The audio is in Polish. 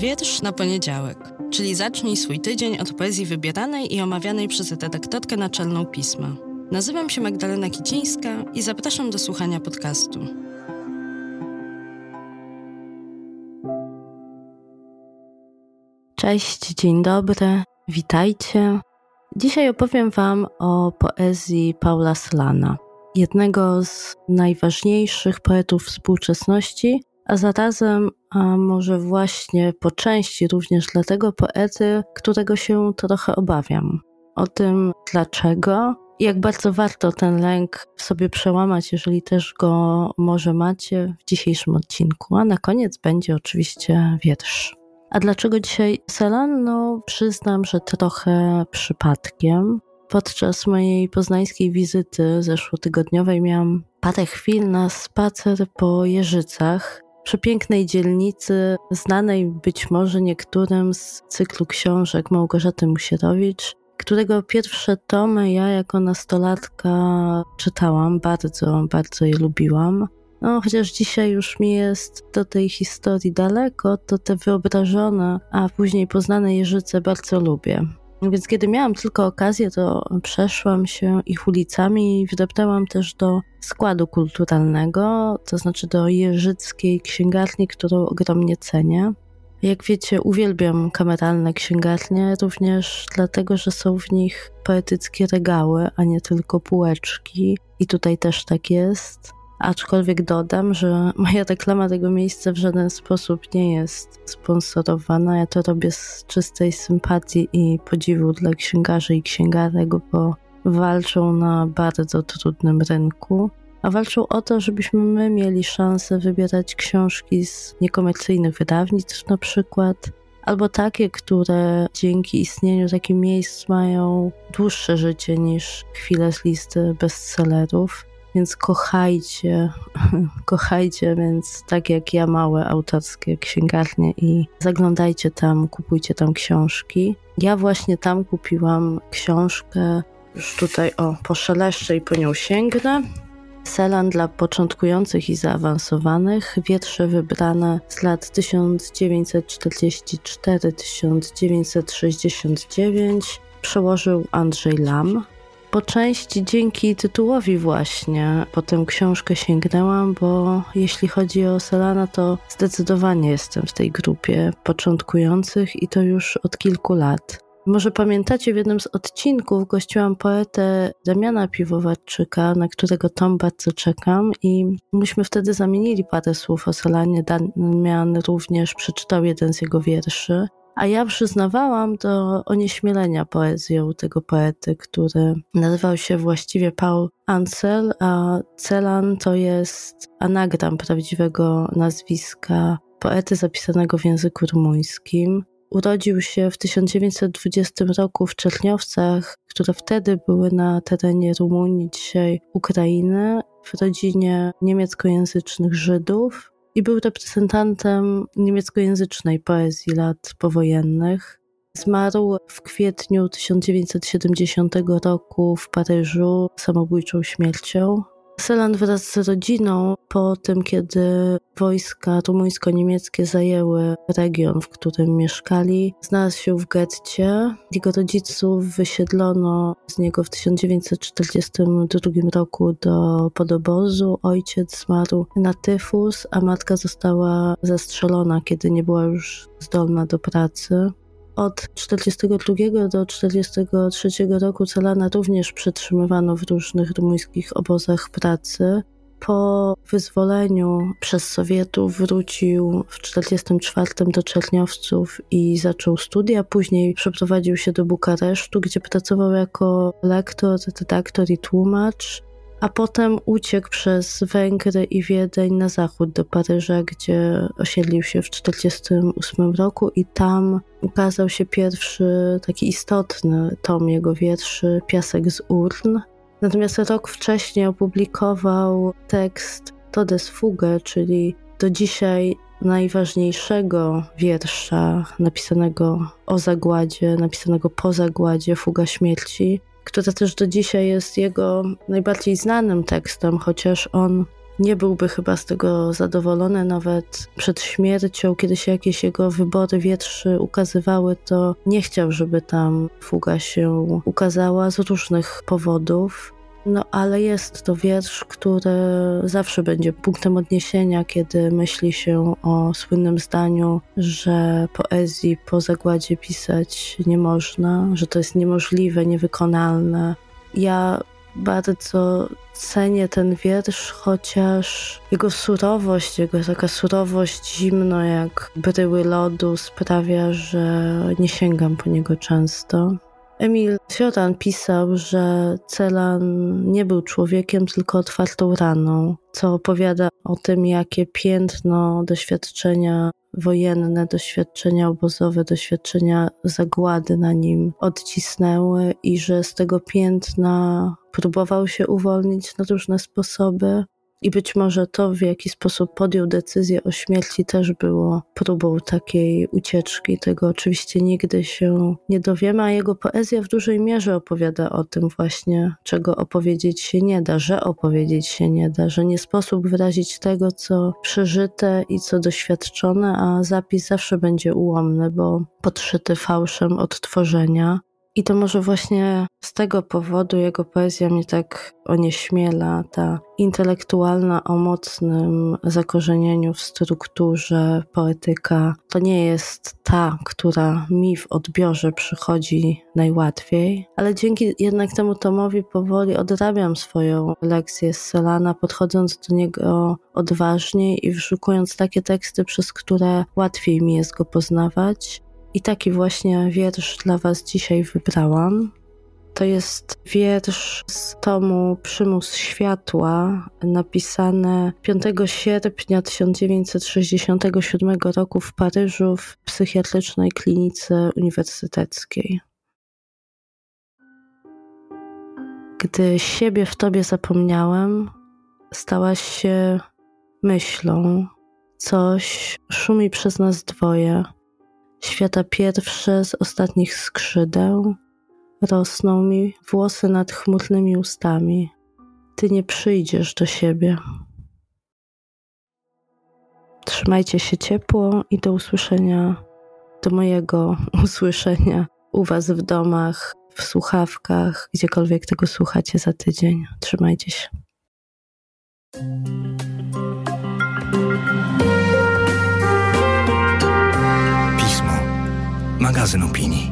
Wiersz na poniedziałek, czyli zacznij swój tydzień od poezji wybieranej i omawianej przez redaktorkę naczelną pisma. Nazywam się Magdalena Kicińska i zapraszam do słuchania podcastu. Cześć, dzień dobry, witajcie. Dzisiaj opowiem Wam o poezji Paula Slana, jednego z najważniejszych poetów współczesności, a zarazem, a może właśnie po części również dlatego poety, którego się trochę obawiam. O tym dlaczego jak bardzo warto ten lęk w sobie przełamać, jeżeli też go może macie w dzisiejszym odcinku. A na koniec będzie oczywiście wiersz. A dlaczego dzisiaj Selan? No, przyznam, że trochę przypadkiem. Podczas mojej poznańskiej wizyty zeszłotygodniowej miałam parę chwil na spacer po Jeżycach, przepięknej dzielnicy, znanej być może niektórym z cyklu książek Małgorzaty Musierowicz, którego pierwsze tomy ja jako nastolatka czytałam, bardzo, bardzo je lubiłam. No, chociaż dzisiaj już mi jest do tej historii daleko, to te wyobrażone, a później poznane Jeżyce bardzo lubię. Więc kiedy miałam tylko okazję, to przeszłam się ich ulicami i wdepnęłam też do składu kulturalnego, to znaczy do jeżyckiej księgarni, którą ogromnie cenię. Jak wiecie, uwielbiam kameralne księgarnie, również dlatego, że są w nich poetyckie regały, a nie tylko półeczki. I tutaj też tak jest. Aczkolwiek dodam, że moja reklama tego miejsca w żaden sposób nie jest sponsorowana. Ja to robię z czystej sympatii i podziwu dla księgarzy i księgarek, bo walczą na bardzo trudnym rynku. A walczą o to, żebyśmy my mieli szansę wybierać książki z niekomercyjnych wydawnictw na przykład, albo takie, które dzięki istnieniu takich miejsc mają dłuższe życie niż chwile z listy bestsellerów. Więc kochajcie, kochajcie, więc tak jak ja, małe autorskie księgarnie i zaglądajcie tam, kupujcie tam książki. Ja właśnie tam kupiłam książkę, już tutaj o, poszeleszczę i po nią sięgnę. Selan dla początkujących i zaawansowanych, wiersze wybrane z lat 1944-1969 przełożył Andrzej Lam. Po części dzięki tytułowi właśnie po tę książkę sięgnęłam, bo jeśli chodzi o Solana, to zdecydowanie jestem w tej grupie początkujących i to już od kilku lat. Może pamiętacie, w jednym z odcinków gościłam poetę Damiana Piwowarczyka, na którego tom bardzo czekam i myśmy wtedy zamienili parę słów o Solanie. Damian również przeczytał jeden z jego wierszy. A ja przyznawałam do onieśmielenia poezją tego poety, który nazywał się właściwie Paul Ansel, a Celan to jest anagram prawdziwego nazwiska poety zapisanego w języku rumuńskim. Urodził się w 1920 roku w Czerniowcach, które wtedy były na terenie Rumunii, dzisiaj Ukrainy, w rodzinie niemieckojęzycznych Żydów i był reprezentantem niemieckojęzycznej poezji lat powojennych. Zmarł w kwietniu 1970 roku w Paryżu samobójczą śmiercią. Seland wraz z rodziną po tym, kiedy wojska rumuńsko-niemieckie zajęły region, w którym mieszkali, znalazł się w getcie. Jego rodziców wysiedlono z niego w 1942 roku do podobozu. Ojciec zmarł na tyfus, a matka została zastrzelona, kiedy nie była już zdolna do pracy. Od 1942 do 1943 roku Celana również przetrzymywano w różnych rumuńskich obozach pracy. Po wyzwoleniu przez Sowietów wrócił w 1944 do Czerniowców i zaczął studia. Później przeprowadził się do Bukaresztu, gdzie pracował jako lektor, redaktor i tłumacz a potem uciekł przez Węgry i Wiedeń na zachód do Paryża, gdzie osiedlił się w 1948 roku i tam ukazał się pierwszy taki istotny tom jego wierszy Piasek z urn. Natomiast rok wcześniej opublikował tekst Todes Fugę, czyli do dzisiaj najważniejszego wiersza napisanego o zagładzie, napisanego po zagładzie Fuga Śmierci, która też do dzisiaj jest jego najbardziej znanym tekstem, chociaż on nie byłby chyba z tego zadowolony nawet przed śmiercią, kiedy się jakieś jego wybory wietrzy ukazywały, to nie chciał, żeby tam fuga się ukazała z różnych powodów. No ale jest to wiersz, który zawsze będzie punktem odniesienia, kiedy myśli się o słynnym zdaniu, że poezji po zagładzie pisać nie można, że to jest niemożliwe, niewykonalne. Ja bardzo cenię ten wiersz, chociaż jego surowość, jego taka surowość zimno jak bryły lodu sprawia, że nie sięgam po niego często. Emil Cioran pisał, że Celan nie był człowiekiem, tylko otwartą raną, co opowiada o tym, jakie piętno doświadczenia wojenne, doświadczenia obozowe, doświadczenia zagłady na nim odcisnęły i że z tego piętna próbował się uwolnić na różne sposoby. I być może to, w jaki sposób podjął decyzję o śmierci, też było próbą takiej ucieczki. Tego oczywiście nigdy się nie dowiemy, a jego poezja w dużej mierze opowiada o tym właśnie, czego opowiedzieć się nie da, że opowiedzieć się nie da, że nie sposób wyrazić tego, co przeżyte i co doświadczone, a zapis zawsze będzie ułomny, bo podszyty fałszem odtworzenia. I to może właśnie z tego powodu jego poezja mnie tak onieśmiela, ta intelektualna o mocnym zakorzenieniu w strukturze poetyka. To nie jest ta, która mi w odbiorze przychodzi najłatwiej, ale dzięki jednak temu tomowi powoli odrabiam swoją lekcję z Selana, podchodząc do niego odważniej i wyszukując takie teksty, przez które łatwiej mi jest go poznawać. I taki właśnie wiersz dla Was dzisiaj wybrałam. To jest wiersz z tomu Przymus Światła, napisane 5 sierpnia 1967 roku w Paryżu w psychiatrycznej klinice uniwersyteckiej. Gdy siebie w tobie zapomniałem, stałaś się myślą, coś szumi przez nas dwoje Świata pierwsze z ostatnich skrzydeł rosną mi włosy nad chmurnymi ustami. Ty nie przyjdziesz do siebie. Trzymajcie się ciepło i do usłyszenia, do mojego usłyszenia u Was w domach, w słuchawkach, gdziekolwiek tego słuchacie za tydzień. Trzymajcie się. Magazyn opinii.